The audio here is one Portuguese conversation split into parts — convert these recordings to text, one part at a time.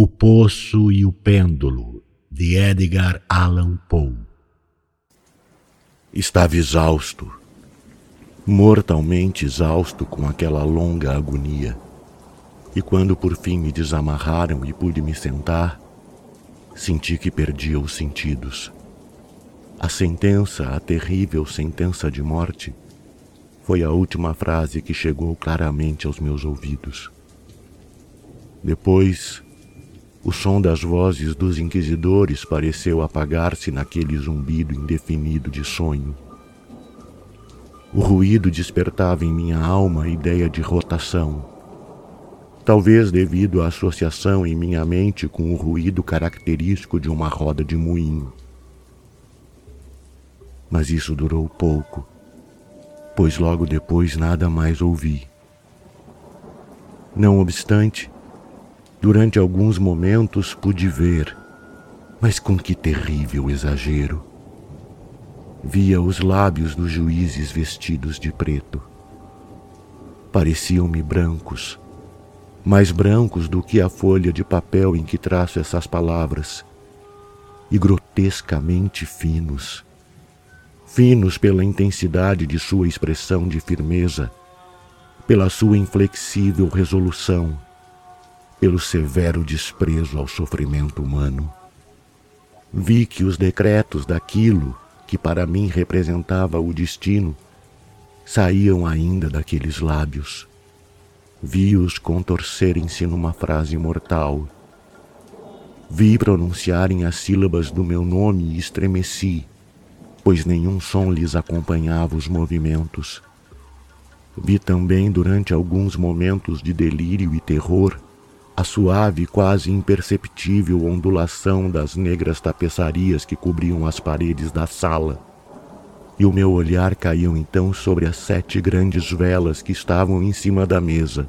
O Poço e o Pêndulo, de Edgar Allan Poe. Estava exausto, mortalmente exausto com aquela longa agonia. E quando por fim me desamarraram e pude me sentar, senti que perdia os sentidos. A sentença, a terrível sentença de morte, foi a última frase que chegou claramente aos meus ouvidos. Depois, o som das vozes dos inquisidores pareceu apagar-se naquele zumbido indefinido de sonho. O ruído despertava em minha alma a ideia de rotação. Talvez devido à associação em minha mente com o ruído característico de uma roda de moinho. Mas isso durou pouco, pois logo depois nada mais ouvi. Não obstante, Durante alguns momentos pude ver, mas com que terrível exagero. Via os lábios dos juízes vestidos de preto. Pareciam-me brancos, mais brancos do que a folha de papel em que traço essas palavras, e grotescamente finos. Finos pela intensidade de sua expressão de firmeza, pela sua inflexível resolução pelo severo desprezo ao sofrimento humano. Vi que os decretos daquilo que para mim representava o destino saíam ainda daqueles lábios. Vi-os contorcerem-se numa frase mortal. Vi pronunciarem as sílabas do meu nome e estremeci, pois nenhum som lhes acompanhava os movimentos. Vi também durante alguns momentos de delírio e terror a suave, quase imperceptível ondulação das negras tapeçarias que cobriam as paredes da sala. E o meu olhar caiu então sobre as sete grandes velas que estavam em cima da mesa.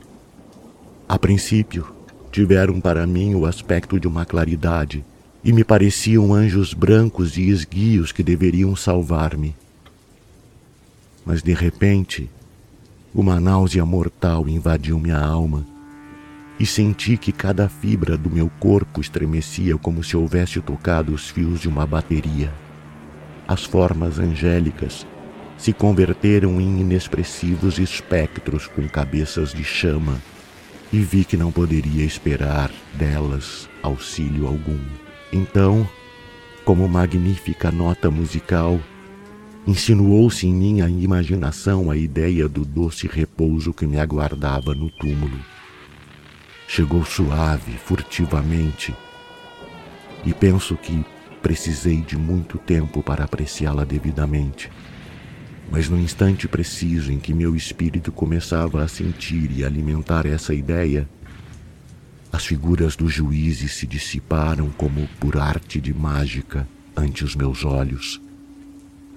A princípio, tiveram para mim o aspecto de uma claridade e me pareciam anjos brancos e esguios que deveriam salvar-me. Mas de repente, uma náusea mortal invadiu minha alma e senti que cada fibra do meu corpo estremecia como se houvesse tocado os fios de uma bateria. As formas angélicas se converteram em inexpressivos espectros com cabeças de chama e vi que não poderia esperar delas auxílio algum. Então, como magnífica nota musical, insinuou-se em minha imaginação a ideia do doce repouso que me aguardava no túmulo. Chegou suave, furtivamente, e penso que precisei de muito tempo para apreciá-la devidamente. Mas no instante preciso em que meu espírito começava a sentir e alimentar essa ideia, as figuras dos juízes se dissiparam como por arte de mágica ante os meus olhos.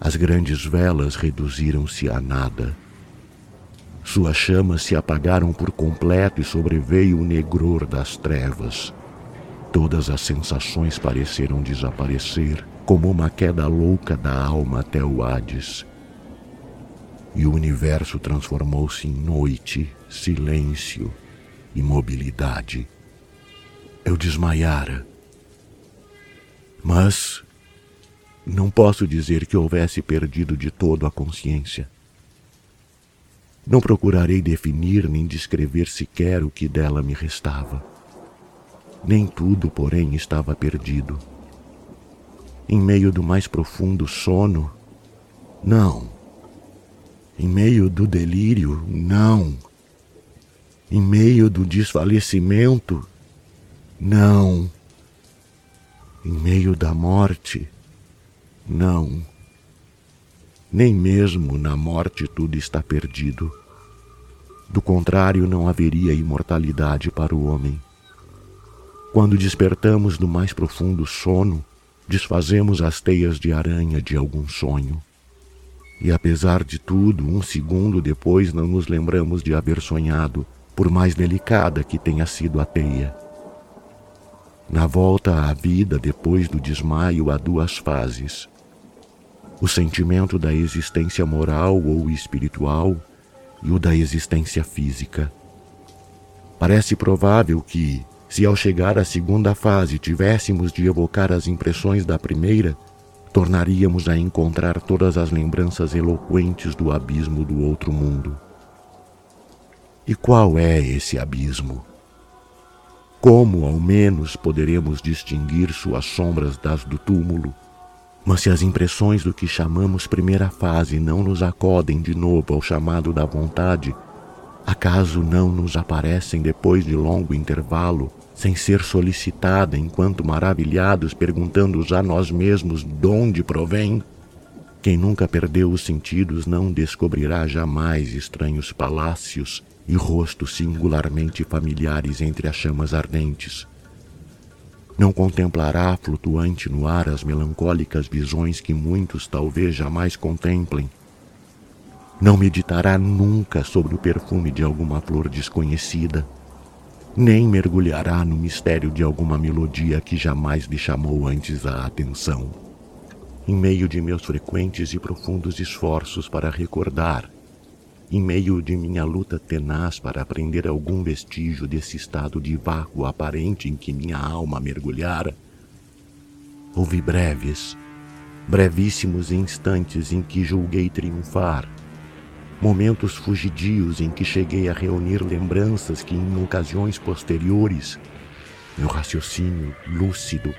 As grandes velas reduziram-se a nada suas chamas se apagaram por completo e sobreveio o negror das trevas. Todas as sensações pareceram desaparecer, como uma queda louca da alma até o Hades. E o universo transformou-se em noite, silêncio, imobilidade. Eu desmaiara. Mas não posso dizer que houvesse perdido de todo a consciência. Não procurarei definir nem descrever sequer o que dela me restava. Nem tudo, porém, estava perdido. Em meio do mais profundo sono, não. Em meio do delírio, não. Em meio do desfalecimento, não. Em meio da morte, não. Nem mesmo na morte tudo está perdido. Do contrário, não haveria imortalidade para o homem. Quando despertamos do mais profundo sono, desfazemos as teias de aranha de algum sonho. E apesar de tudo, um segundo depois não nos lembramos de haver sonhado, por mais delicada que tenha sido a teia. Na volta à vida depois do desmaio há duas fases o sentimento da existência moral ou espiritual e o da existência física. Parece provável que, Se ao chegar à segunda fase tivéssemos de evocar as impressões da primeira, tornaríamos a encontrar todas as lembranças eloquentes do abismo do outro mundo. E qual é esse abismo? Como, ao menos, poderemos distinguir suas sombras das do túmulo? Mas se as impressões do que chamamos primeira fase não nos acodem de novo ao chamado da vontade, acaso não nos aparecem depois de longo intervalo, sem ser solicitada, enquanto maravilhados perguntando a nós mesmos de onde provém? Quem nunca perdeu os sentidos não descobrirá jamais estranhos palácios e rostos singularmente familiares entre as chamas ardentes. Não contemplará flutuante no ar as melancólicas visões que muitos talvez jamais contemplem. Não meditará nunca sobre o perfume de alguma flor desconhecida, nem mergulhará no mistério de alguma melodia que jamais lhe chamou antes a atenção. Em meio de meus frequentes e profundos esforços para recordar em meio de minha luta tenaz para aprender algum vestígio desse estado de vácuo aparente em que minha alma mergulhara, houve breves, brevíssimos instantes em que julguei triunfar, momentos fugidios em que cheguei a reunir lembranças que, em ocasiões posteriores, meu raciocínio lúcido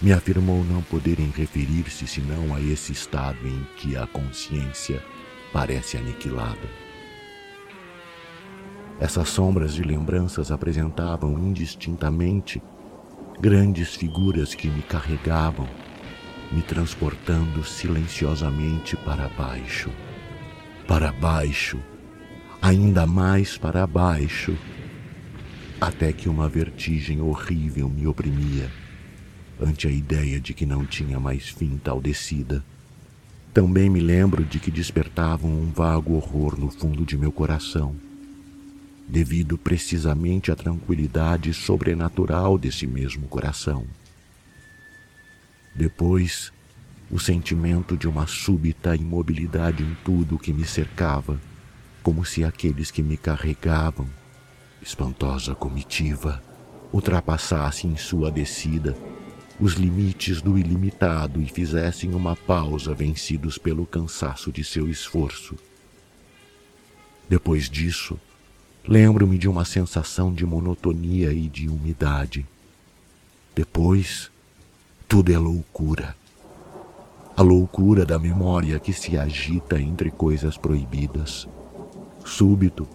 me afirmou não poderem referir-se senão a esse estado em que a consciência parece aniquilada. Essas sombras de lembranças apresentavam indistintamente grandes figuras que me carregavam, me transportando silenciosamente para baixo, para baixo, ainda mais para baixo, até que uma vertigem horrível me oprimia ante a ideia de que não tinha mais fim tal descida. Também me lembro de que despertavam um vago horror no fundo de meu coração, devido precisamente à tranquilidade sobrenatural desse mesmo coração. Depois, o sentimento de uma súbita imobilidade em tudo que me cercava, como se aqueles que me carregavam, espantosa comitiva, ultrapassassem em sua descida os limites do ilimitado e fizessem uma pausa vencidos pelo cansaço de seu esforço. Depois disso, lembro-me de uma sensação de monotonia e de umidade. Depois, tudo é loucura. A loucura da memória que se agita entre coisas proibidas. Súbito,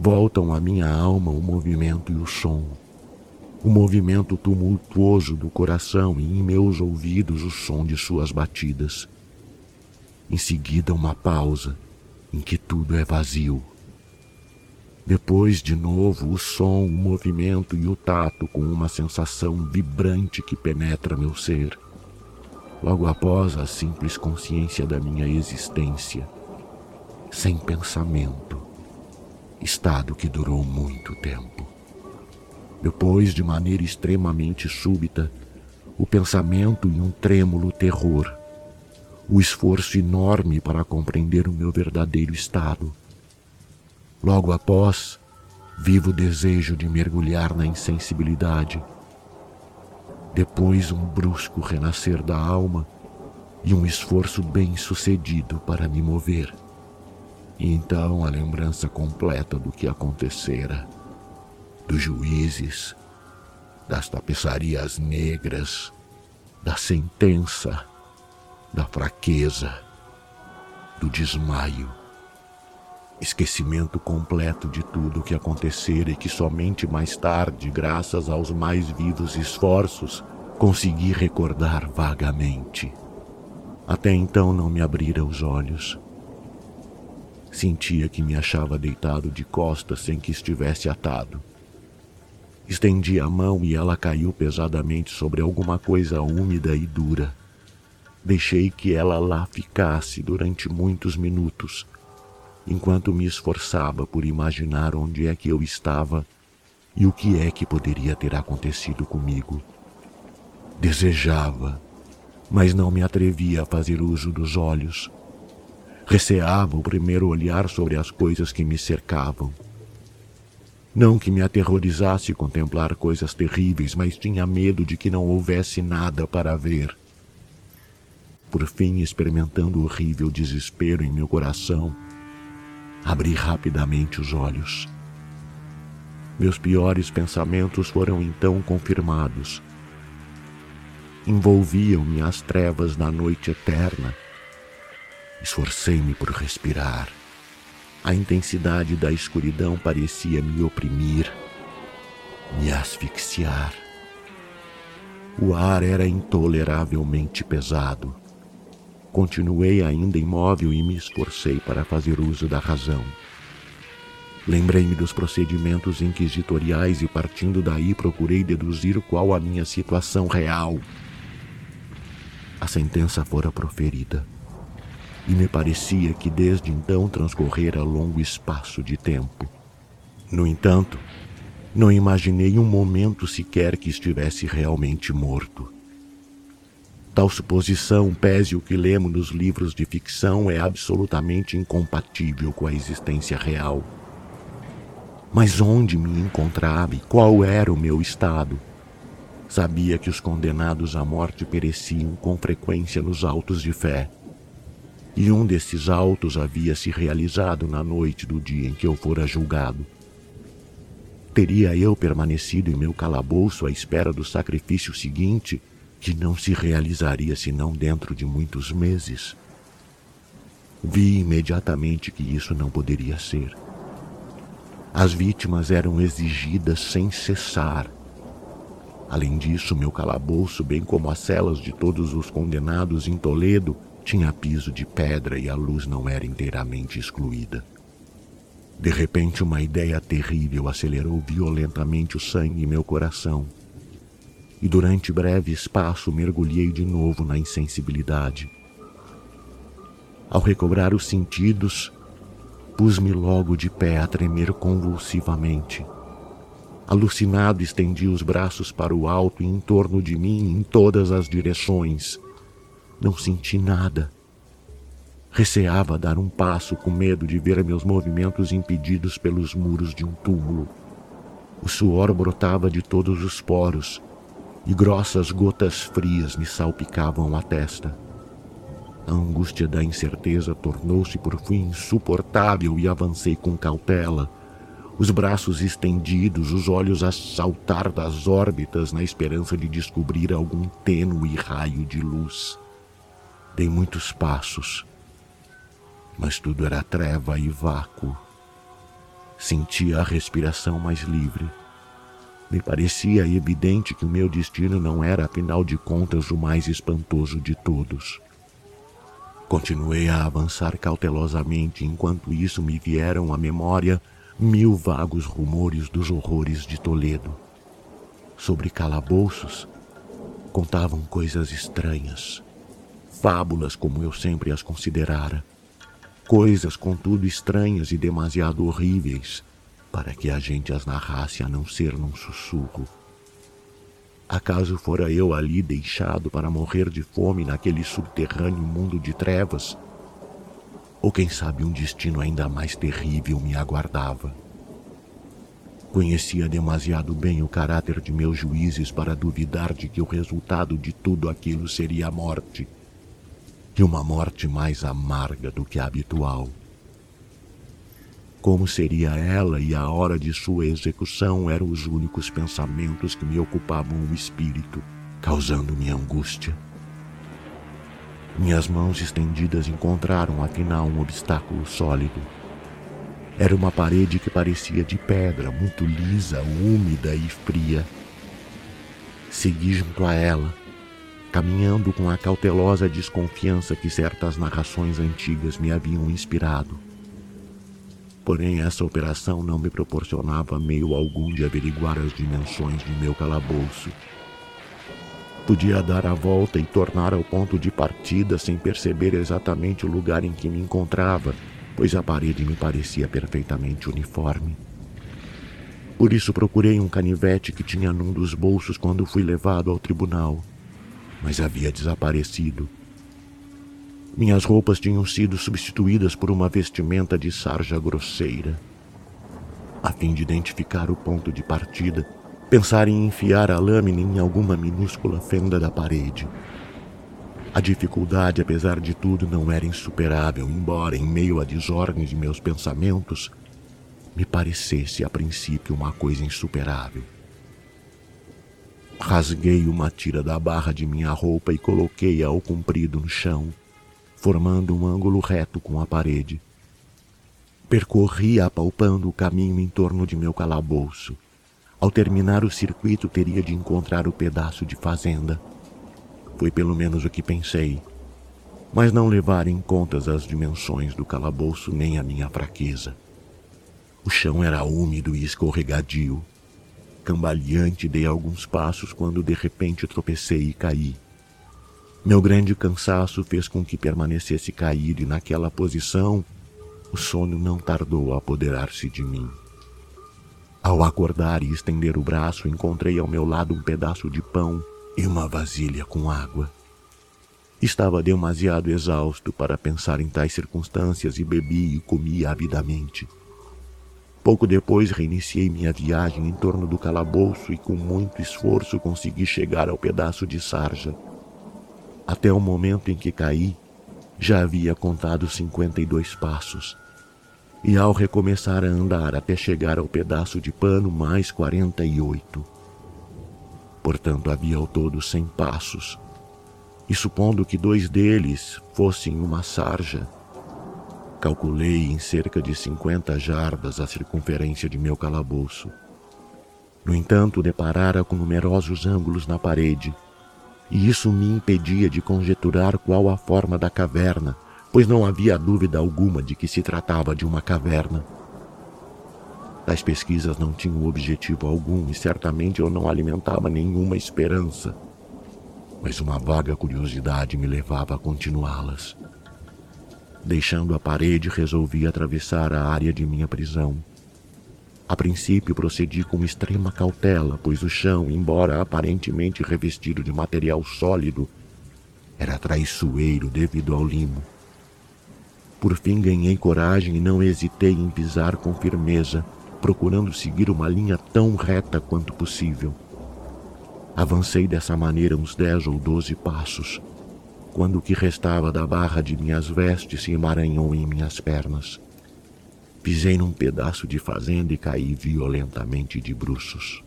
voltam à minha alma o movimento e o som o movimento tumultuoso do coração e em meus ouvidos o som de suas batidas. Em seguida, uma pausa em que tudo é vazio. Depois, de novo, o som, o movimento e o tato com uma sensação vibrante que penetra meu ser. Logo após, a simples consciência da minha existência, sem pensamento, estado que durou muito tempo. Depois, de maneira extremamente súbita, o pensamento e um trêmulo terror, o esforço enorme para compreender o meu verdadeiro estado. Logo após, vivo desejo de mergulhar na insensibilidade. Depois, um brusco renascer da alma e um esforço bem sucedido para me mover. E então a lembrança completa do que acontecera dos juízes, das tapeçarias negras, da sentença, da fraqueza, do desmaio. Esquecimento completo de tudo o que acontecera e que somente mais tarde, graças aos mais vivos esforços, consegui recordar vagamente. Até então não me abrira os olhos. Sentia que me achava deitado de costas sem que estivesse atado. Estendi a mão e ela caiu pesadamente sobre alguma coisa úmida e dura. Deixei que ela lá ficasse durante muitos minutos, enquanto me esforçava por imaginar onde é que eu estava e o que é que poderia ter acontecido comigo. Desejava, mas não me atrevia a fazer uso dos olhos. Receava o primeiro olhar sobre as coisas que me cercavam Não que me aterrorizasse contemplar coisas terríveis, mas tinha medo de que não houvesse nada para ver. Por fim, experimentando horrível desespero em meu coração, abri rapidamente os olhos. Meus piores pensamentos foram então confirmados. Envolviam-me as trevas da noite eterna. Esforcei-me por respirar. A intensidade da escuridão parecia me oprimir, me asfixiar. O ar era intoleravelmente pesado. Continuei ainda imóvel e me esforcei para fazer uso da razão. Lembrei-me dos procedimentos inquisitoriais e, partindo daí, procurei deduzir qual a minha situação real. A sentença fora proferida, e me parecia que desde então transcorrera longo espaço de tempo. No entanto, não imaginei um momento sequer que estivesse realmente morto. Tal suposição, pese o que lemos nos livros de ficção, é absolutamente incompatível com a existência real. Mas onde me encontrava e qual era o meu estado? Sabia que os condenados à morte pereciam com frequência nos autos de fé. E um desses autos havia se realizado na noite do dia em que eu fora julgado. Teria eu permanecido em meu calabouço à espera do sacrifício seguinte? que não se realizaria senão dentro de muitos meses. Vi imediatamente que isso não poderia ser. As vítimas eram exigidas sem cessar. Além disso, meu calabouço, bem como as celas de todos os condenados em Toledo, tinha piso de pedra e a luz não era inteiramente excluída. De repente, uma ideia terrível acelerou violentamente o sangue em meu coração e durante breve espaço mergulhei de novo na insensibilidade. Ao recobrar os sentidos, pus-me logo de pé a tremer convulsivamente. Alucinado, estendi os braços para o alto e em torno de mim, em todas as direções. Não senti nada. Receava dar um passo com medo de ver meus movimentos impedidos pelos muros de um túmulo. O suor brotava de todos os poros e grossas gotas frias me salpicavam a testa. A angústia da incerteza tornou-se por fim insuportável e avancei com cautela, os braços estendidos, os olhos a saltar das órbitas na esperança de descobrir algum tênue raio de luz. Dei muitos passos, mas tudo era treva e vácuo. Sentia a respiração mais livre me parecia evidente que o meu destino não era, afinal de contas, o mais espantoso de todos. Continuei a avançar cautelosamente, enquanto isso me vieram à memória mil vagos rumores dos horrores de Toledo. Sobre calabouços, contavam coisas estranhas, fábulas como eu sempre as considerara, coisas, contudo, estranhas e demasiado horríveis para que a gente as narrasse a não ser num sussurro. Acaso fora eu ali deixado para morrer de fome naquele subterrâneo mundo de trevas? Ou quem sabe um destino ainda mais terrível me aguardava? Conhecia demasiado bem o caráter de meus juízes para duvidar de que o resultado de tudo aquilo seria a morte, e uma morte mais amarga do que a habitual. Como seria ela e a hora de sua execução eram os únicos pensamentos que me ocupavam o espírito, causando-me angústia. Minhas mãos estendidas encontraram afinal um obstáculo sólido. Era uma parede que parecia de pedra, muito lisa, úmida e fria. Segui junto a ela, caminhando com a cautelosa desconfiança que certas narrações antigas me haviam inspirado. Porém, essa operação não me proporcionava meio algum de averiguar as dimensões de meu calabouço. Podia dar a volta e tornar ao ponto de partida sem perceber exatamente o lugar em que me encontrava, pois a parede me parecia perfeitamente uniforme. Por isso procurei um canivete que tinha num dos bolsos quando fui levado ao tribunal, mas havia desaparecido minhas roupas tinham sido substituídas por uma vestimenta de sarja grosseira. a fim de identificar o ponto de partida, pensar em enfiar a lâmina em alguma minúscula fenda da parede. A dificuldade, apesar de tudo, não era insuperável, embora, em meio à desordem de meus pensamentos, me parecesse a princípio uma coisa insuperável. Rasguei uma tira da barra de minha roupa e coloquei-a ao comprido no chão, formando um ângulo reto com a parede. Percorri apalpando o caminho em torno de meu calabouço. Ao terminar o circuito, teria de encontrar o pedaço de fazenda. Foi pelo menos o que pensei, mas não levar em conta as dimensões do calabouço nem a minha fraqueza. O chão era úmido e escorregadio. Cambaleante, dei alguns passos quando de repente tropecei e caí. Meu grande cansaço fez com que permanecesse caído e naquela posição o sono não tardou a apoderar-se de mim. Ao acordar e estender o braço, encontrei ao meu lado um pedaço de pão e uma vasilha com água. Estava demasiado exausto para pensar em tais circunstâncias e bebi e comi avidamente. Pouco depois reiniciei minha viagem em torno do calabouço e com muito esforço consegui chegar ao pedaço de sarja. Até o momento em que caí, já havia contado 52 passos. E ao recomeçar a andar até chegar ao pedaço de pano, mais 48. Portanto, havia ao todo 100 passos. E supondo que dois deles fossem uma sarja, calculei em cerca de 50 jardas a circunferência de meu calabouço. No entanto, deparara com numerosos ângulos na parede e isso me impedia de conjeturar qual a forma da caverna, pois não havia dúvida alguma de que se tratava de uma caverna. Tais pesquisas não tinham objetivo algum e certamente eu não alimentava nenhuma esperança, mas uma vaga curiosidade me levava a continuá-las. Deixando a parede, resolvi atravessar a área de minha prisão. A princípio procedi com extrema cautela, pois o chão, embora aparentemente revestido de material sólido, era traiçoeiro devido ao limo. Por fim ganhei coragem e não hesitei em pisar com firmeza, procurando seguir uma linha tão reta quanto possível. Avancei dessa maneira uns dez ou doze passos, quando o que restava da barra de minhas vestes se emaranhou em minhas pernas. Pisei num pedaço de fazenda e caí violentamente de bruços.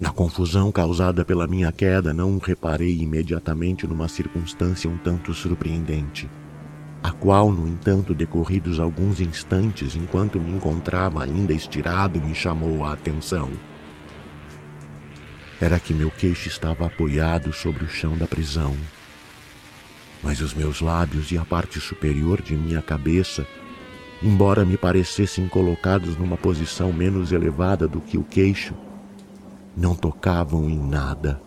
Na confusão causada pela minha queda, não reparei imediatamente numa circunstância um tanto surpreendente, a qual, no entanto, decorridos alguns instantes, enquanto me encontrava ainda estirado, me chamou a atenção. Era que meu queixo estava apoiado sobre o chão da prisão, mas os meus lábios e a parte superior de minha cabeça embora me parecessem colocados numa posição menos elevada do que o queixo, não tocavam em nada.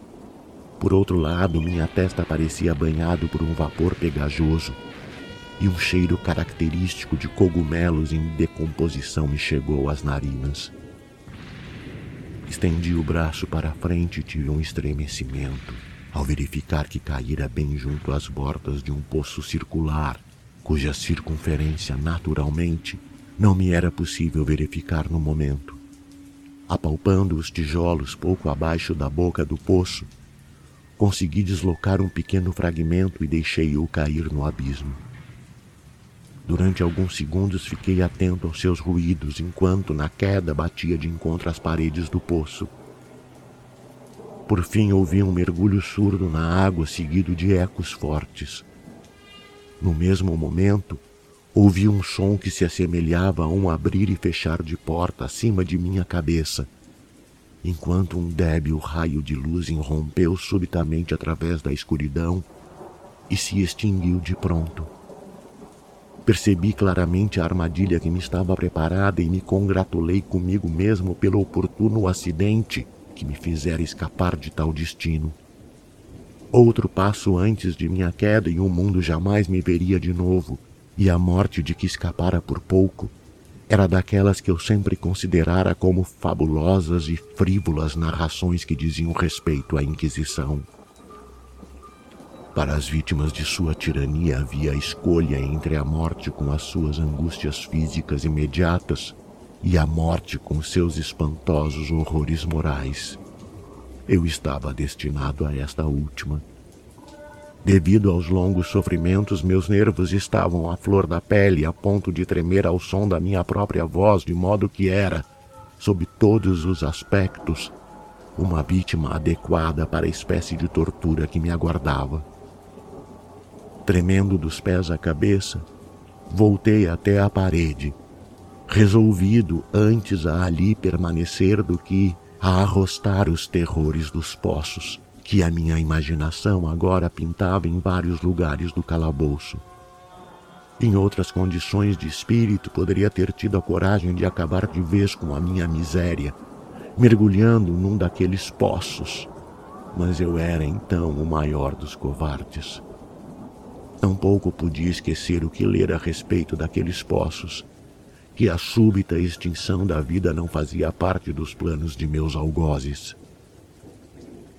Por outro lado, minha testa parecia banhado por um vapor pegajoso e um cheiro característico de cogumelos em decomposição me chegou às narinas. Estendi o braço para frente e tive um estremecimento ao verificar que caíra bem junto às bordas de um poço circular cuja circunferência naturalmente não me era possível verificar no momento. Apalpando os tijolos pouco abaixo da boca do poço, consegui deslocar um pequeno fragmento e deixei-o cair no abismo. Durante alguns segundos fiquei atento aos seus ruídos enquanto na queda batia de encontro às paredes do poço. Por fim ouvi um mergulho surdo na água seguido de ecos fortes. No mesmo momento, ouvi um som que se assemelhava a um abrir e fechar de porta acima de minha cabeça, enquanto um débil raio de luz irrompeu subitamente através da escuridão e se extinguiu de pronto. Percebi claramente a armadilha que me estava preparada e me congratulei comigo mesmo pelo oportuno acidente que me fizera escapar de tal destino. Outro passo antes de minha queda e o mundo jamais me veria de novo, e a morte de que escapara por pouco era daquelas que eu sempre considerara como fabulosas e frívolas narrações que diziam respeito à Inquisição. Para as vítimas de sua tirania havia a escolha entre a morte com as suas angústias físicas imediatas e a morte com seus espantosos horrores morais. Eu estava destinado a esta última. Devido aos longos sofrimentos, meus nervos estavam à flor da pele, a ponto de tremer ao som da minha própria voz, de modo que era, sob todos os aspectos, uma vítima adequada para a espécie de tortura que me aguardava. Tremendo dos pés à cabeça, voltei até a parede, resolvido antes a ali permanecer do que a arrostar os terrores dos poços que a minha imaginação agora pintava em vários lugares do calabouço. Em outras condições de espírito, poderia ter tido a coragem de acabar de vez com a minha miséria, mergulhando num daqueles poços. Mas eu era então o maior dos covardes. Tampouco podia esquecer o que ler a respeito daqueles poços, que a súbita extinção da vida não fazia parte dos planos de meus algozes.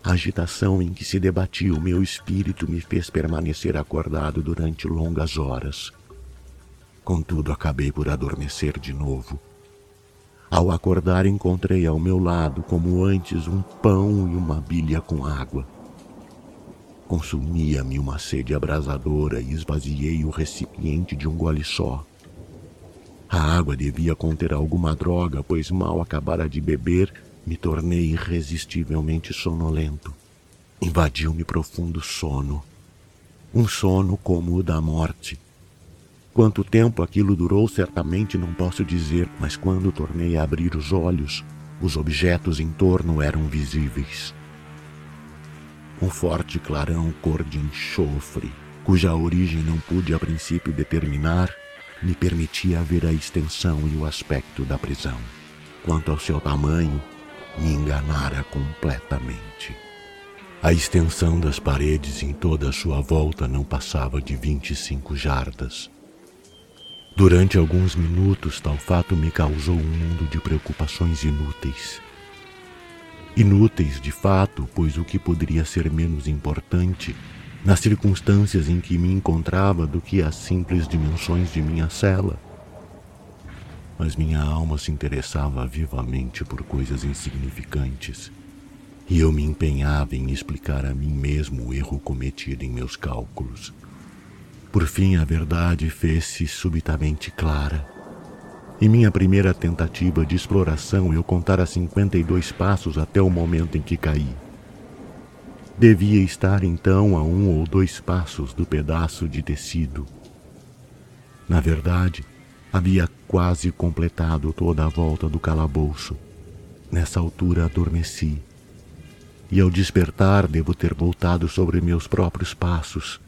A agitação em que se debatia o meu espírito me fez permanecer acordado durante longas horas. Contudo, acabei por adormecer de novo. Ao acordar, encontrei ao meu lado, como antes, um pão e uma bilha com água. Consumia-me uma sede abrasadora e esvaziei o recipiente de um gole só. A água devia conter alguma droga, pois mal acabara de beber me tornei irresistivelmente sonolento. Invadiu-me profundo sono. Um sono como o da morte. Quanto tempo aquilo durou, certamente não posso dizer, mas quando tornei a abrir os olhos, os objetos em torno eram visíveis. Um forte clarão cor de enxofre, cuja origem não pude a princípio determinar, me permitia ver a extensão e o aspecto da prisão. Quanto ao seu tamanho, me enganara completamente. A extensão das paredes em toda a sua volta não passava de 25 jardas. Durante alguns minutos, tal fato me causou um mundo de preocupações inúteis. Inúteis, de fato, pois o que poderia ser menos importante nas circunstâncias em que me encontrava do que as simples dimensões de minha cela mas minha alma se interessava vivamente por coisas insignificantes, e eu me empenhava em explicar a mim mesmo o erro cometido em meus cálculos. Por fim, a verdade fez-se subitamente clara. Em minha primeira tentativa de exploração, eu contara 52 passos até o momento em que caí. Devia estar então a um ou dois passos do pedaço de tecido. Na verdade, Havia quase completado toda a volta do calabouço. Nessa altura adormeci. E ao despertar, devo ter voltado sobre meus próprios passos,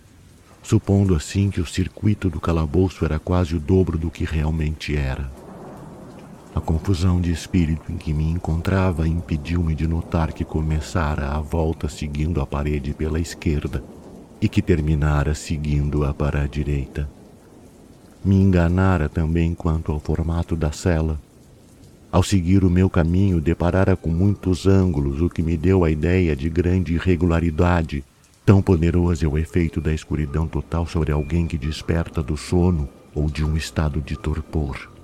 supondo assim que o circuito do calabouço era quase o dobro do que realmente era. A confusão de espírito em que me encontrava impediu-me de notar que começara a volta seguindo a parede pela esquerda e que terminara seguindo-a para a direita. Me enganara também quanto ao formato da cela. Ao seguir o meu caminho, deparara com muitos ângulos, o que me deu a ideia de grande irregularidade. Tão poderoso é o efeito da escuridão total sobre alguém que desperta do sono ou de um estado de torpor.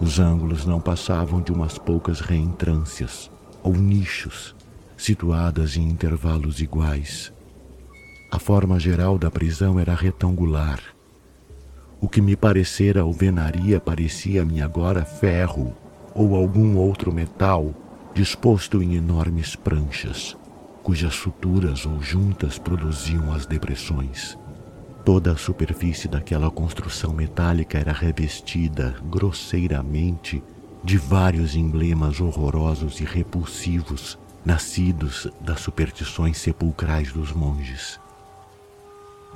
Os ângulos não passavam de umas poucas reentrâncias ou nichos, situadas em intervalos iguais. A forma geral da prisão era retangular, o que me parecera alvenaria parecia-me agora ferro ou algum outro metal disposto em enormes pranchas, cujas suturas ou juntas produziam as depressões. Toda a superfície daquela construção metálica era revestida grosseiramente de vários emblemas horrorosos e repulsivos nascidos das superstições sepulcrais dos monges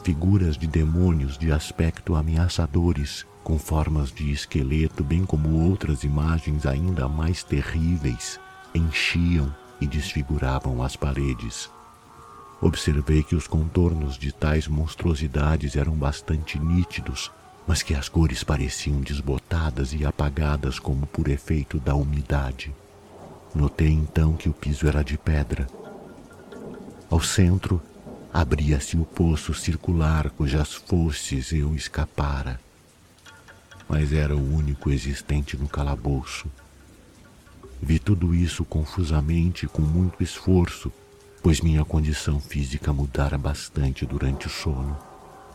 figuras de demônios de aspecto ameaçadores, com formas de esqueleto, bem como outras imagens ainda mais terríveis, enchiam e desfiguravam as paredes. Observei que os contornos de tais monstruosidades eram bastante nítidos, mas que as cores pareciam desbotadas e apagadas como por efeito da umidade. Notei então que o piso era de pedra. Ao centro Abria-se o poço circular cujas fosses eu escapara. mas era o único existente no calabouço. Vi tudo isso confusamente com muito esforço, pois minha condição física mudara bastante durante o sono.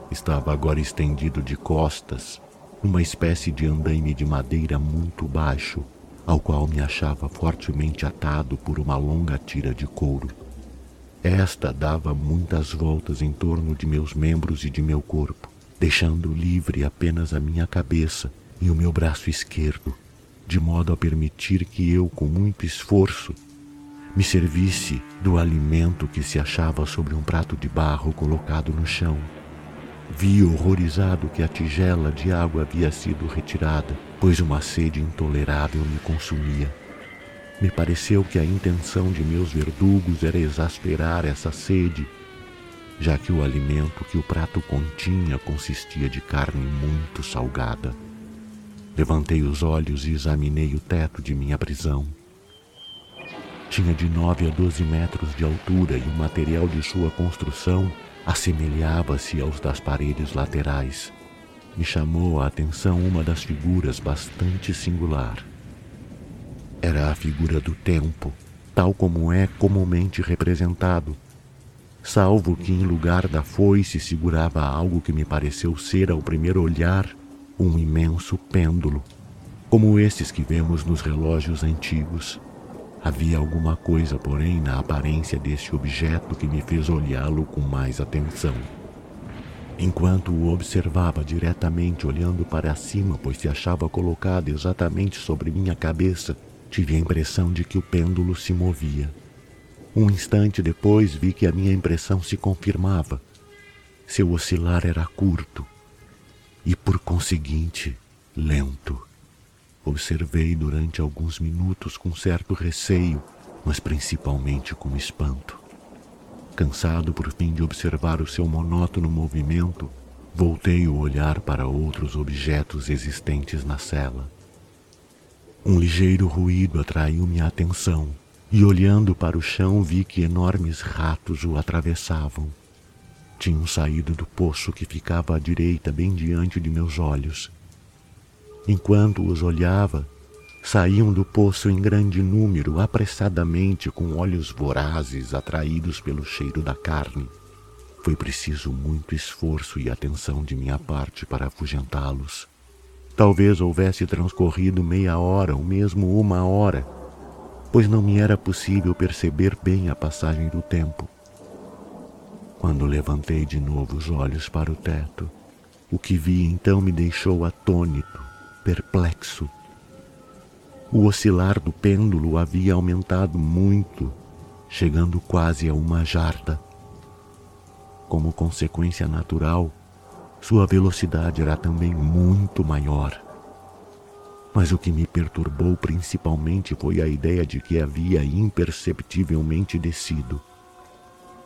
Estava agora estendido de costas, numa espécie de andaime de madeira muito baixo, ao qual me achava fortemente atado por uma longa tira de couro. Esta dava muitas voltas em torno de meus membros e de meu corpo, deixando livre apenas a minha cabeça e o meu braço esquerdo, de modo a permitir que eu, com muito esforço, me servisse do alimento que se achava sobre um prato de barro colocado no chão. Vi horrorizado que a tigela de água havia sido retirada, pois uma sede intolerável me consumia. Me pareceu que a intenção de meus verdugos era exasperar essa sede, já que o alimento que o prato continha consistia de carne muito salgada. Levantei os olhos e examinei o teto de minha prisão. Tinha de nove a doze metros de altura e o material de sua construção assemelhava-se aos das paredes laterais. Me chamou a atenção uma das figuras bastante singular. Era a figura do tempo, tal como é comumente representado, salvo que em lugar da foice segurava algo que me pareceu ser ao primeiro olhar um imenso pêndulo, como esses que vemos nos relógios antigos. Havia alguma coisa, porém, na aparência deste objeto que me fez olhá-lo com mais atenção. Enquanto o observava diretamente olhando para cima, pois se achava colocado exatamente sobre minha cabeça, tive a impressão de que o pêndulo se movia. Um instante depois vi que a minha impressão se confirmava. Seu oscilar era curto e, por conseguinte, lento. Observei durante alguns minutos com certo receio, mas principalmente com espanto. Cansado por fim de observar o seu monótono movimento, voltei o olhar para outros objetos existentes na cela. Um ligeiro ruído atraiu minha atenção e, olhando para o chão, vi que enormes ratos o atravessavam. Tinham saído do poço que ficava à direita, bem diante de meus olhos, Enquanto os olhava, saíam do poço em grande número, apressadamente, com olhos vorazes atraídos pelo cheiro da carne. Foi preciso muito esforço e atenção de minha parte para afugentá-los. Talvez houvesse transcorrido meia hora ou mesmo uma hora, pois não me era possível perceber bem a passagem do tempo. Quando levantei de novo os olhos para o teto, o que vi então me deixou atônito perplexo. O oscilar do pêndulo havia aumentado muito, chegando quase a uma jarda. Como consequência natural, sua velocidade era também muito maior. Mas o que me perturbou principalmente foi a ideia de que havia imperceptivelmente descido.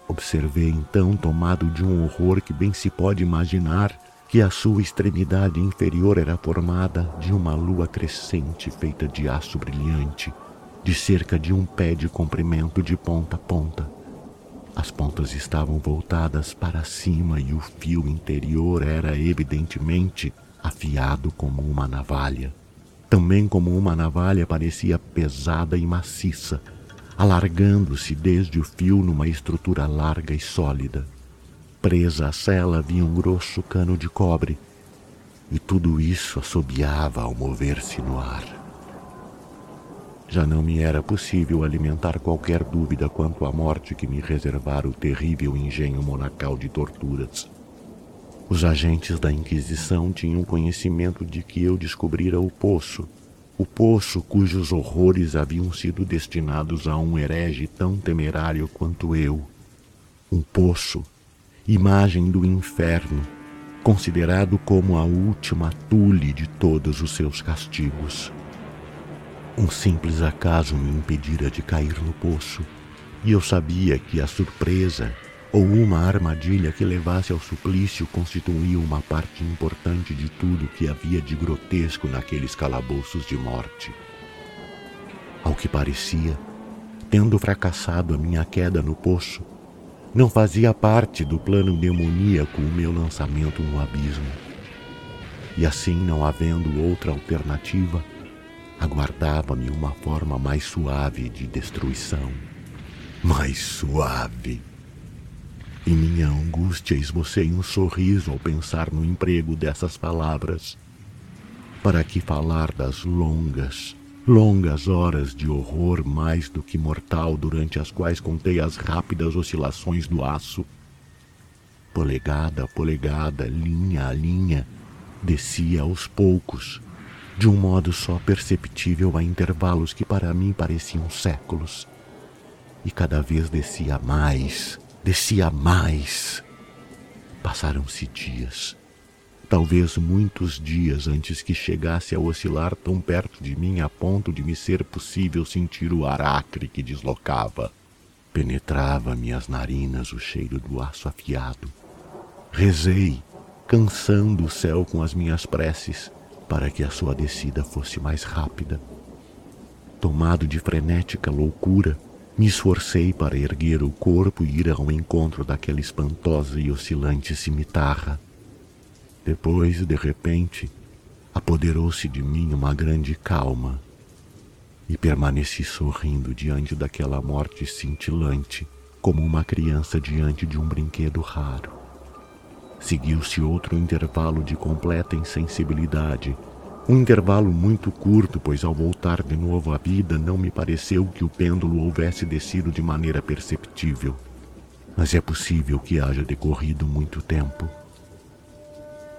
Observei então, tomado de um horror que bem se pode imaginar, que a sua extremidade inferior era formada de uma lua crescente feita de aço brilhante, de cerca de um pé de comprimento de ponta a ponta. As pontas estavam voltadas para cima e o fio interior era evidentemente afiado como uma navalha. Também como uma navalha parecia pesada e maciça, alargando-se desde o fio numa estrutura larga e sólida. Presa à cela havia um grosso cano de cobre, e tudo isso assobiava ao mover-se no ar. Já não me era possível alimentar qualquer dúvida quanto à morte que me reservara o terrível engenho monacal de torturas. Os agentes da Inquisição tinham conhecimento de que eu descobrira o poço, o poço cujos horrores haviam sido destinados a um herege tão temerário quanto eu. Um poço imagem do inferno, considerado como a última tule de todos os seus castigos. Um simples acaso me impedira de cair no poço, e eu sabia que a surpresa ou uma armadilha que levasse ao suplício constituía uma parte importante de tudo que havia de grotesco naqueles calabouços de morte. Ao que parecia, tendo fracassado a minha queda no poço, não fazia parte do plano demoníaco o meu lançamento no abismo. E assim, não havendo outra alternativa, aguardava-me uma forma mais suave de destruição. Mais suave. Em minha angústia esbocei um sorriso ao pensar no emprego dessas palavras. Para que falar das longas, longas horas de horror mais do que mortal durante as quais contei as rápidas oscilações do aço? Polegada a polegada, linha a linha, descia aos poucos, de um modo só perceptível a intervalos que para mim pareciam séculos. E cada vez descia mais, descia mais. Passaram-se dias, talvez muitos dias antes que chegasse a oscilar tão perto de mim a ponto de me ser possível sentir o ar acre que deslocava. Penetrava minhas narinas o cheiro do aço afiado. Rezei, cansando o céu com as minhas preces, para que a sua descida fosse mais rápida. Tomado de frenética loucura, me esforcei para erguer o corpo e ir ao encontro daquela espantosa e oscilante cimitarra. Depois, de repente, apoderou-se de mim uma grande calma e permaneci sorrindo diante daquela morte cintilante, como uma criança diante de um brinquedo raro. Seguiu-se outro intervalo de completa insensibilidade. Um intervalo muito curto, pois ao voltar de novo à vida não me pareceu que o pêndulo houvesse descido de maneira perceptível. Mas é possível que haja decorrido muito tempo.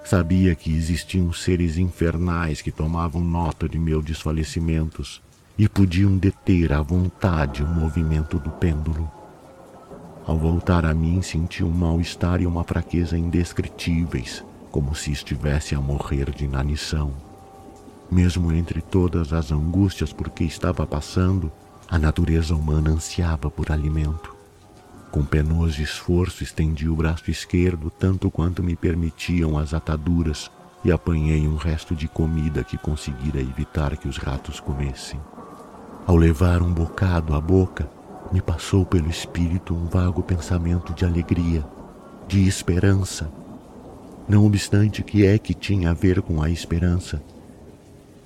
Sabia que existiam seres infernais que tomavam nota de meus desfalecimentos e podiam deter à vontade o movimento do pêndulo. Ao voltar a mim, senti um mal-estar e uma fraqueza indescritíveis, como se estivesse a morrer de inanição. Mesmo entre todas as angústias por que estava passando, a natureza humana ansiava por alimento. Com penoso esforço, estendi o braço esquerdo tanto quanto me permitiam as ataduras e apanhei um resto de comida que conseguira evitar que os ratos comessem. Ao levar um bocado à boca, me passou pelo espírito um vago pensamento de alegria, de esperança. Não obstante que é que tinha a ver com a esperança,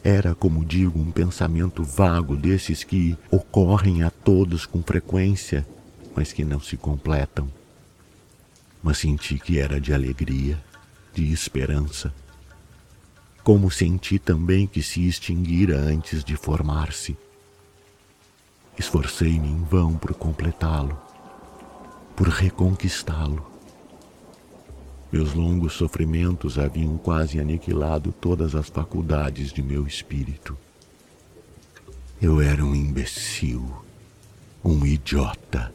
era, como digo, um pensamento vago desses que ocorrem a todos com frequência, mas que não se completam. Mas senti que era de alegria, de esperança. Como senti também que se extinguira antes de formar-se Esforcei-me em vão por completá-lo, por reconquistá-lo. Meus longos sofrimentos haviam quase aniquilado todas as faculdades de meu espírito. Eu era um imbecil, um idiota.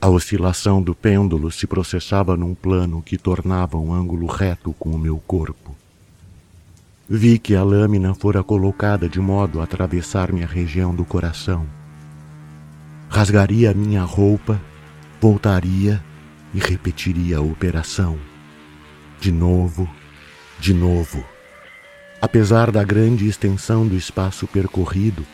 A oscilação do pêndulo se processava num plano que tornava um ângulo reto com o meu corpo. Vi que a lâmina fora colocada de modo a atravessar minha região do coração rasgaria minha roupa, voltaria e repetiria a operação. De novo, de novo. Apesar da grande extensão do espaço percorrido,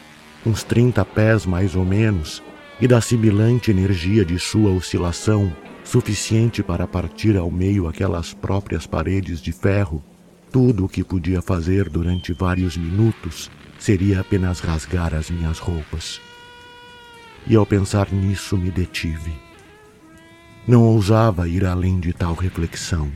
uns 30 pés mais ou menos, e da sibilante energia de sua oscilação, suficiente para partir ao meio aquelas próprias paredes de ferro, tudo o que podia fazer durante vários minutos seria apenas rasgar as minhas roupas e ao pensar nisso me detive. Não ousava ir além de tal reflexão.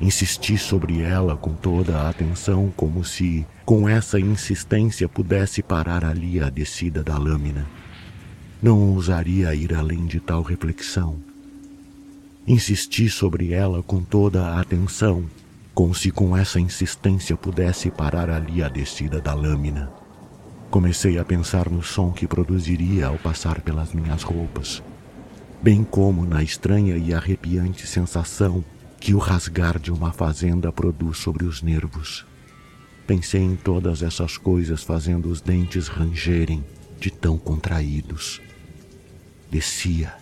Insisti sobre ela com toda a atenção, como se, com essa insistência, pudesse parar ali a descida da lâmina. Não ousaria ir além de tal reflexão. Insisti sobre ela com toda a atenção, como se com essa insistência pudesse parar ali a descida da lâmina. Comecei a pensar no som que produziria ao passar pelas minhas roupas, bem como na estranha e arrepiante sensação que o rasgar de uma fazenda produz sobre os nervos. Pensei em todas essas coisas fazendo os dentes rangerem de tão contraídos. Descia,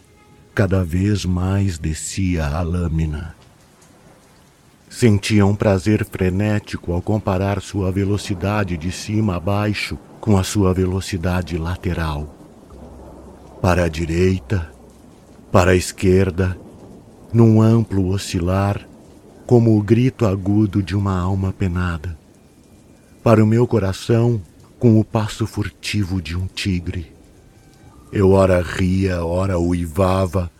cada vez mais descia a lâmina. Sentia um prazer frenético ao comparar sua velocidade de cima a baixo com a sua velocidade lateral. Para a direita, para a esquerda, num amplo oscilar, como o grito agudo de uma alma penada. Para o meu coração, com o passo furtivo de um tigre. Eu ora ria, ora uivava,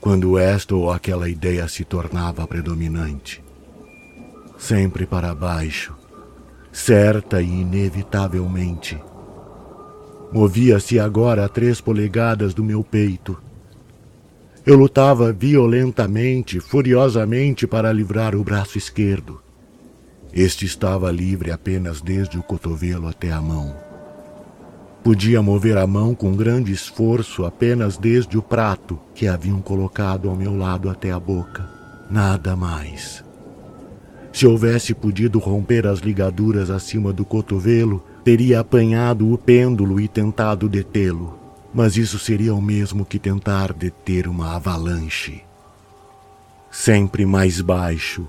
quando esta ou aquela ideia se tornava predominante. Sempre para baixo, certa e inevitavelmente. Movia-se agora a três polegadas do meu peito. Eu lutava violentamente, furiosamente para livrar o braço esquerdo. Este estava livre apenas desde o cotovelo até a mão. Podia mover a mão com grande esforço apenas desde o prato que haviam colocado ao meu lado até a boca. Nada mais. Se houvesse podido romper as ligaduras acima do cotovelo, teria apanhado o pêndulo e tentado detê-lo. Mas isso seria o mesmo que tentar deter uma avalanche. Sempre mais baixo,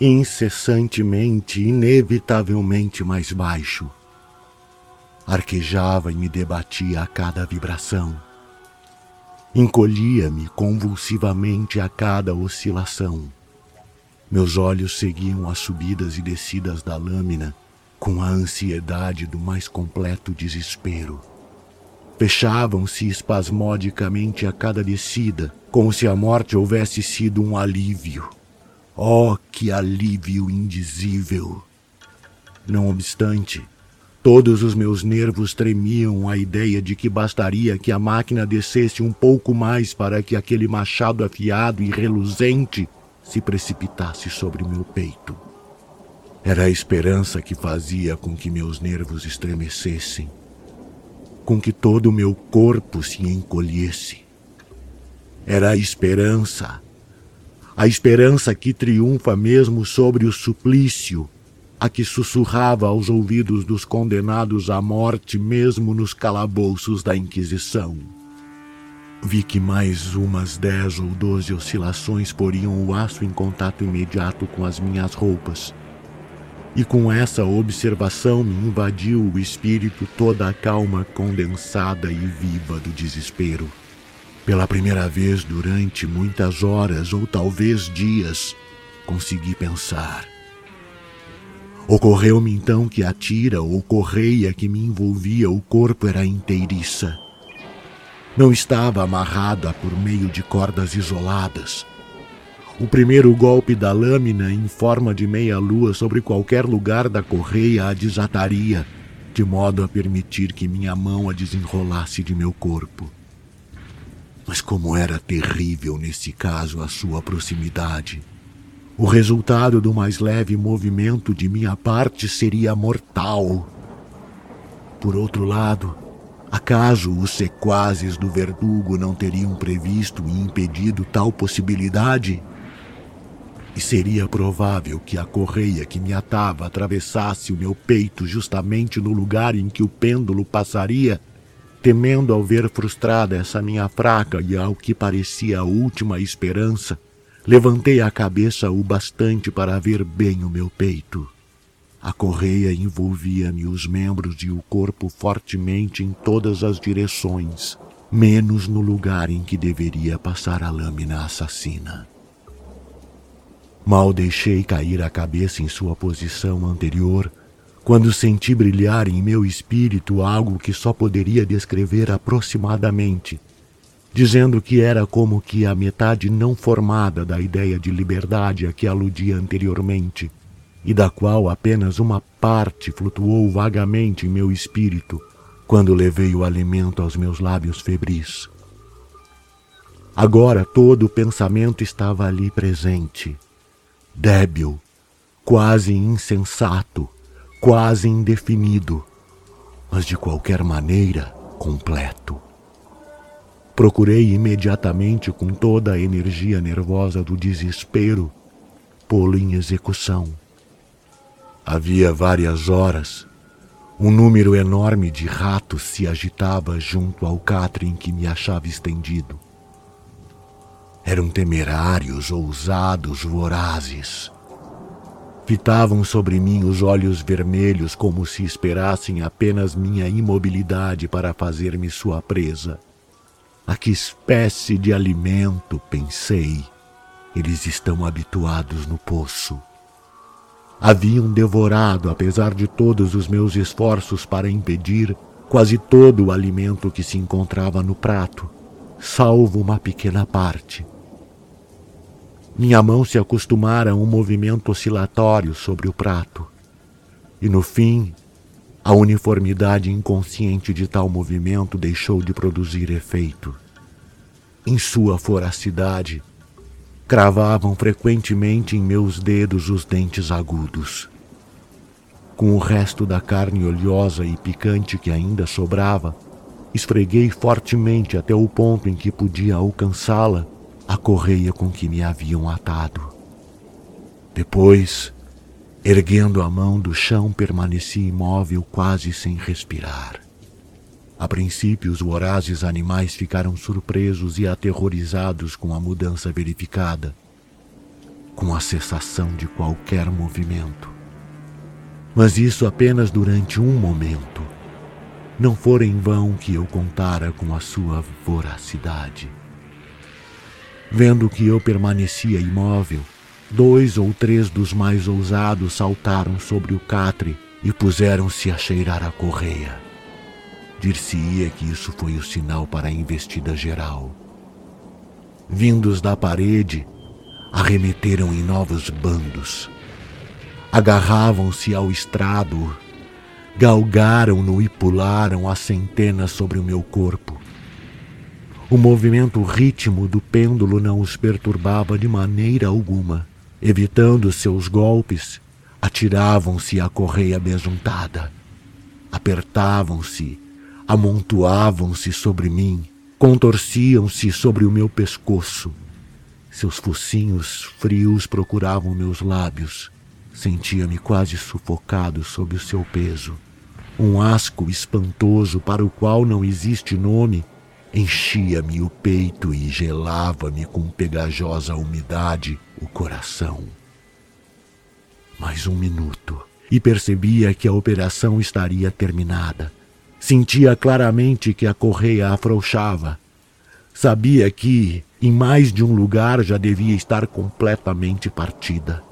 incessantemente, inevitavelmente mais baixo. Arquejava e me debatia a cada vibração. Encolhia-me convulsivamente a cada oscilação. Meus olhos seguiam as subidas e descidas da lâmina com a ansiedade do mais completo desespero. Fechavam-se espasmodicamente a cada descida, como se a morte houvesse sido um alívio. Oh, que alívio indizível! Não obstante, todos os meus nervos tremiam à ideia de que bastaria que a máquina descesse um pouco mais para que aquele machado afiado e reluzente se precipitasse sobre meu peito. Era a esperança que fazia com que meus nervos estremecessem, com que todo o meu corpo se encolhesse. Era a esperança a esperança que triunfa mesmo sobre o suplício, a que sussurrava aos ouvidos dos condenados à morte mesmo nos calabouços da Inquisição. Vi que mais umas dez ou doze oscilações poriam o aço em contato imediato com as minhas roupas. E com essa observação me invadiu o espírito toda a calma condensada e viva do desespero. Pela primeira vez durante muitas horas ou talvez dias, consegui pensar. Ocorreu-me então que a tira ou correia que me envolvia o corpo era inteiriça. Não estava amarrada por meio de cordas isoladas. O primeiro golpe da lâmina em forma de meia-lua sobre qualquer lugar da correia a desataria, de modo a permitir que minha mão a desenrolasse de meu corpo. Mas como era terrível nesse caso a sua proximidade. O resultado do mais leve movimento de minha parte seria mortal. Por outro lado, acaso os sequazes do verdugo não teriam previsto e impedido tal possibilidade? E seria provável que a correia que me atava atravessasse o meu peito justamente no lugar em que o pêndulo passaria Temendo ao ver frustrada essa minha fraca e ao que parecia a última esperança, levantei a cabeça o bastante para ver bem o meu peito. A correia envolvia-me os membros e o corpo fortemente em todas as direções, menos no lugar em que deveria passar a lâmina assassina. Mal deixei cair a cabeça em sua posição anterior quando senti brilhar em meu espírito algo que só poderia descrever aproximadamente, dizendo que era como que a metade não formada da ideia de liberdade a que aludia anteriormente, e da qual apenas uma parte flutuou vagamente em meu espírito quando levei o alimento aos meus lábios febris. Agora todo o pensamento estava ali presente, débil, quase insensato, quase indefinido, mas de qualquer maneira completo. Procurei imediatamente, com toda a energia nervosa do desespero, pô-lo em execução. Havia várias horas, um número enorme de ratos se agitava junto ao catre em que me achava estendido. Eram temerários, ousados, vorazes Fitavam sobre mim os olhos vermelhos como se esperassem apenas minha imobilidade para fazer-me sua presa. A que espécie de alimento, pensei. Eles estão habituados no poço. Haviam devorado, apesar de todos os meus esforços para impedir, quase todo o alimento que se encontrava no prato, salvo uma pequena parte. Minha mão se acostumara a um movimento oscilatório sobre o prato, e no fim, a uniformidade inconsciente de tal movimento deixou de produzir efeito. Em sua foracidade, cravavam frequentemente em meus dedos os dentes agudos. Com o resto da carne oleosa e picante que ainda sobrava, esfreguei fortemente até o ponto em que podia alcançá-la a correia com que me haviam atado. Depois, erguendo a mão do chão, permaneci imóvel, quase sem respirar. A princípio, os vorazes animais ficaram surpresos e aterrorizados com a mudança verificada, com a cessação de qualquer movimento. Mas isso apenas durante um momento. Não fora em vão que eu contara com a sua voracidade. Vendo que eu permanecia imóvel, dois ou três dos mais ousados saltaram sobre o catre e puseram-se a cheirar a correia. Dir-se-ia que isso foi o sinal para a investida geral. Vindos da parede, arremeteram em novos bandos. Agarravam-se ao estrado, galgaram-no e pularam a centenas sobre o meu corpo. O movimento ritmo do pêndulo não os perturbava de maneira alguma. Evitando seus golpes, atiravam-se à correia besuntada. Apertavam-se amontoavam-se sobre mim, contorciam-se sobre o meu pescoço. Seus focinhos frios procuravam meus lábios. Sentia-me quase sufocado sob o seu peso. Um asco espantoso para o qual não existe nome enchia-me o peito e gelava-me com pegajosa umidade o coração. Mais um minuto e percebia que a operação estaria terminada. Sentia claramente que a correia afrouxava. Sabia que, em mais de um lugar, já devia estar completamente partida.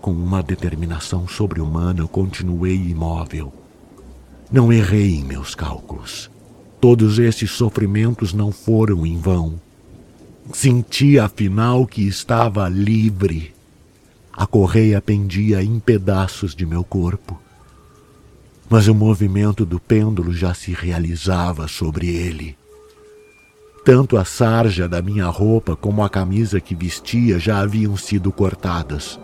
Com uma determinação sobre-humana, continuei imóvel. Não errei em meus cálculos. Todos esses sofrimentos não foram em vão. Senti afinal que estava livre. A correia pendia em pedaços de meu corpo mas o movimento do pêndulo já se realizava sobre ele. Tanto a sarja da minha roupa como a camisa que vestia já haviam sido cortadas.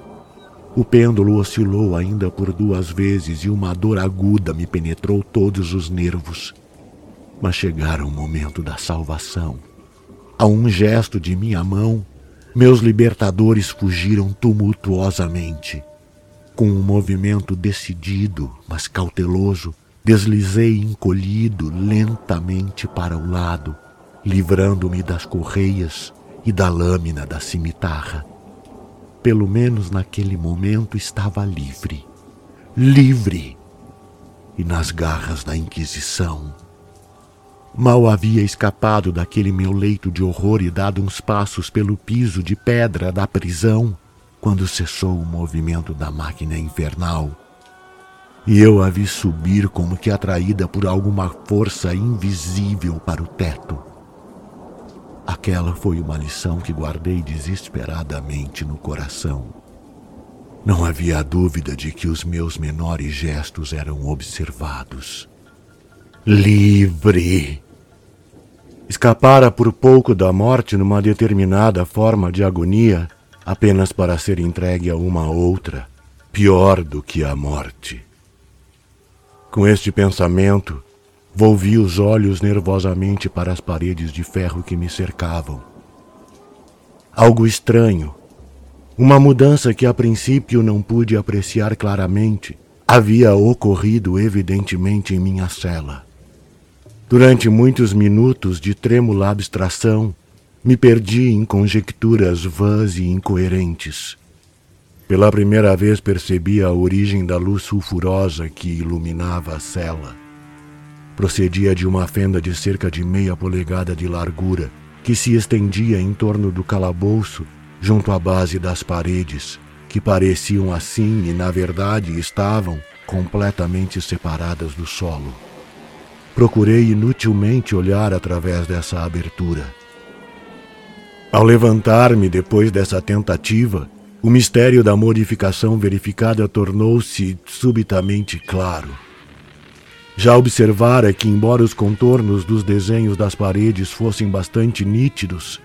O pêndulo oscilou ainda por duas vezes e uma dor aguda me penetrou todos os nervos. Mas chegara o momento da salvação. A um gesto de minha mão, meus libertadores fugiram tumultuosamente. Com um movimento decidido, mas cauteloso, deslizei encolhido lentamente para o lado, livrando-me das correias e da lâmina da cimitarra. Pelo menos naquele momento estava livre. Livre! E nas garras da Inquisição. Mal havia escapado daquele meu leito de horror e dado uns passos pelo piso de pedra da prisão quando cessou o movimento da máquina infernal. E eu a vi subir como que atraída por alguma força invisível para o teto. Aquela foi uma lição que guardei desesperadamente no coração. Não havia dúvida de que os meus menores gestos eram observados. Livre! Escapara por pouco da morte numa determinada forma de agonia apenas para ser entregue a uma outra, pior do que a morte. Com este pensamento, volvi os olhos nervosamente para as paredes de ferro que me cercavam. Algo estranho, uma mudança que a princípio não pude apreciar claramente, havia ocorrido evidentemente em minha cela. Durante muitos minutos de trêmula abstração, me perdi em conjecturas vãs e incoerentes. Pela primeira vez percebi a origem da luz sulfurosa que iluminava a cela. Procedia de uma fenda de cerca de meia polegada de largura, que se estendia em torno do calabouço junto à base das paredes, que pareciam assim e na verdade estavam completamente separadas do solo. Procurei inutilmente olhar através dessa abertura. Ao levantar-me depois dessa tentativa, o mistério da modificação verificada tornou-se subitamente claro. Já observara que, embora os contornos dos desenhos das paredes fossem bastante nítidos,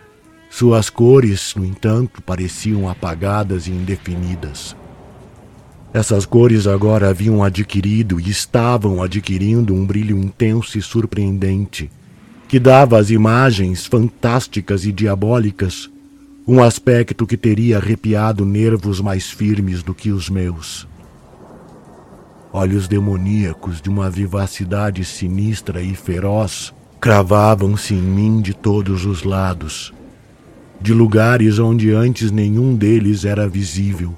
suas cores, no entanto, pareciam apagadas e indefinidas. Essas cores agora haviam adquirido e estavam adquirindo um brilho intenso e surpreendente, que dava às imagens fantásticas e diabólicas um aspecto que teria arrepiado nervos mais firmes do que os meus. Olhos demoníacos de uma vivacidade sinistra e feroz cravavam-se em mim de todos os lados, de lugares onde antes nenhum deles era visível,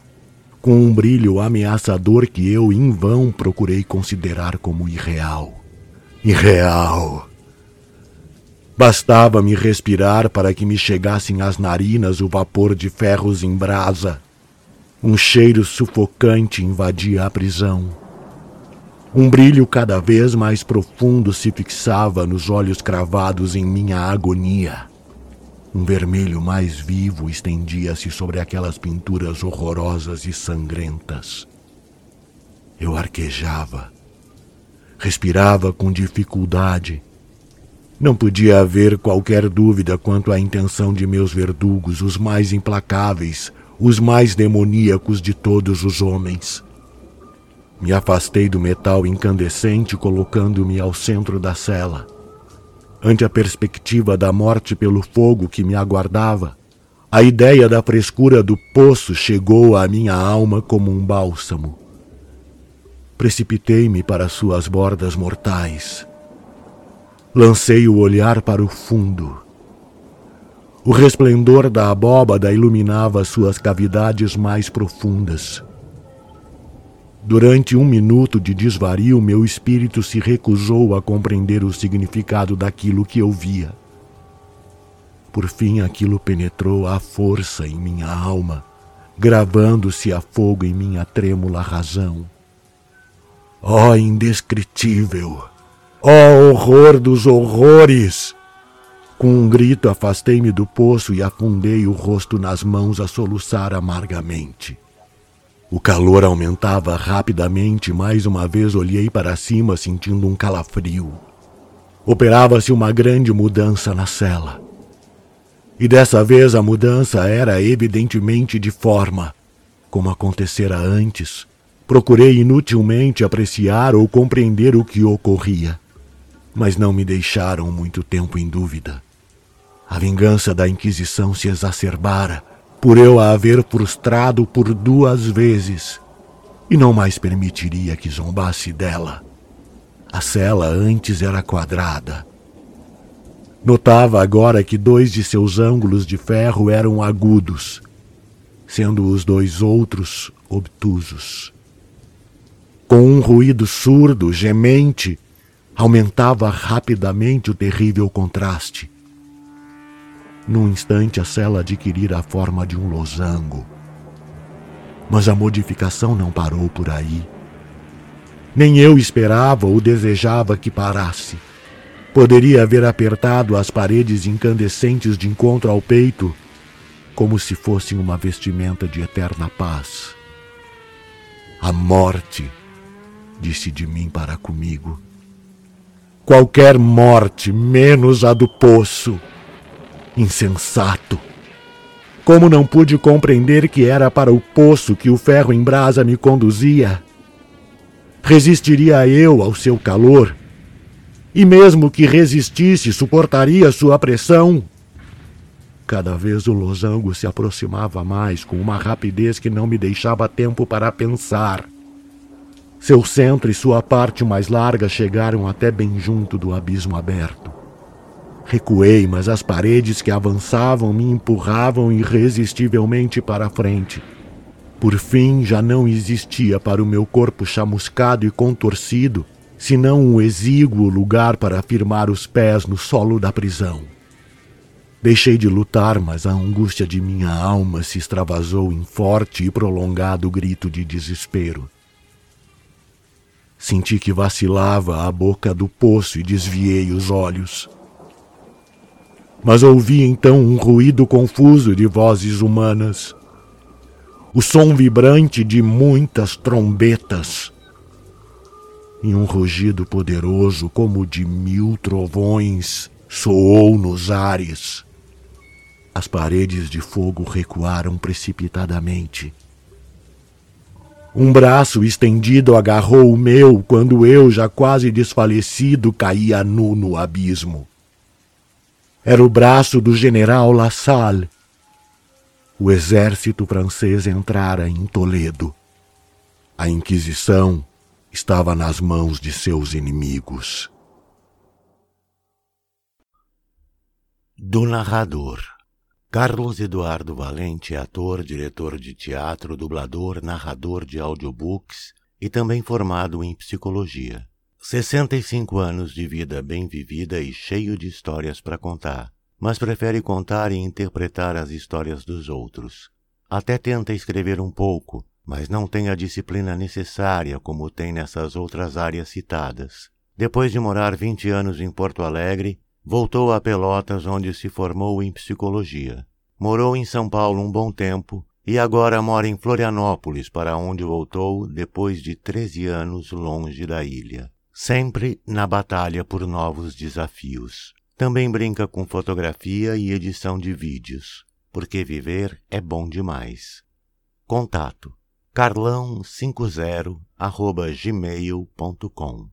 com um brilho ameaçador que eu em vão procurei considerar como irreal. Irreal. Bastava-me respirar para que me chegassem às narinas o vapor de ferros em brasa. Um cheiro sufocante invadia a prisão. Um brilho cada vez mais profundo se fixava nos olhos cravados em minha agonia. Um vermelho mais vivo estendia-se sobre aquelas pinturas horrorosas e sangrentas. Eu arquejava. Respirava com dificuldade. Não podia haver qualquer dúvida quanto à intenção de meus verdugos, os mais implacáveis, os mais demoníacos de todos os homens. Me afastei do metal incandescente, colocando-me ao centro da cela. Ante a perspectiva da morte pelo fogo que me aguardava, a ideia da frescura do poço chegou à minha alma como um bálsamo. Precipitei-me para suas bordas mortais. Lancei o olhar para o fundo. O resplendor da abóbada iluminava suas cavidades mais profundas. Durante um minuto de desvario, meu espírito se recusou a compreender o significado daquilo que eu via. Por fim, aquilo penetrou à força em minha alma, gravando-se a fogo em minha trêmula razão. Ó oh, indescritível! Ó oh, horror dos horrores! Com um grito, afastei-me do poço e afundei o rosto nas mãos a soluçar amargamente. O calor aumentava rapidamente e mais uma vez olhei para cima sentindo um calafrio. Operava-se uma grande mudança na cela. E dessa vez a mudança era evidentemente de forma, como acontecera antes. Procurei inutilmente apreciar ou compreender o que ocorria, mas não me deixaram muito tempo em dúvida. A vingança da Inquisição se exacerbara por eu a haver frustrado por duas vezes, e não mais permitiria que zombasse dela. A cela antes era quadrada. Notava agora que dois de seus ângulos de ferro eram agudos, sendo os dois outros obtusos. Com um ruído surdo, gemente, aumentava rapidamente o terrível contraste. Num instante, a cela adquirira a forma de um losango. Mas a modificação não parou por aí. Nem eu esperava ou desejava que parasse. Poderia haver apertado as paredes incandescentes de encontro ao peito, como se fossem uma vestimenta de eterna paz. A morte, disse de mim para comigo. Qualquer morte, menos a do poço. Insensato! Como não pude compreender que era para o poço que o ferro em brasa me conduzia? Resistiria eu ao seu calor? E mesmo que resistisse, suportaria sua pressão? Cada vez o losango se aproximava mais com uma rapidez que não me deixava tempo para pensar. Seu centro e sua parte mais larga chegaram até bem junto do abismo aberto. Recuei, mas as paredes que avançavam me empurravam irresistivelmente para a frente. Por fim, já não existia para o meu corpo chamuscado e contorcido senão um exíguo lugar para firmar os pés no solo da prisão. Deixei de lutar, mas a angústia de minha alma se extravasou em forte e prolongado grito de desespero. Senti que vacilava a boca do poço e desviei os olhos. Mas ouvi então um ruído confuso de vozes humanas. O som vibrante de muitas trombetas. E um rugido poderoso, como de mil trovões, soou nos ares. As paredes de fogo recuaram precipitadamente. Um braço estendido agarrou o meu quando eu, já quase desfalecido, caía nu no abismo. Era o braço do general Lassalle. O exército francês entrara em Toledo. A Inquisição estava nas mãos de seus inimigos. Do narrador Carlos Eduardo Valente é ator, diretor de teatro, dublador, narrador de audiobooks e também formado em psicologia. 65 anos de vida bem vivida e cheio de histórias para contar, mas prefere contar e interpretar as histórias dos outros. Até tenta escrever um pouco, mas não tem a disciplina necessária como tem nessas outras áreas citadas. Depois de morar 20 anos em Porto Alegre, Voltou a Pelotas, onde se formou em psicologia. Morou em São Paulo um bom tempo e agora mora em Florianópolis, para onde voltou depois de 13 anos longe da ilha. Sempre na batalha por novos desafios. Também brinca com fotografia e edição de vídeos, porque viver é bom demais. Contato carlão50 gmail.com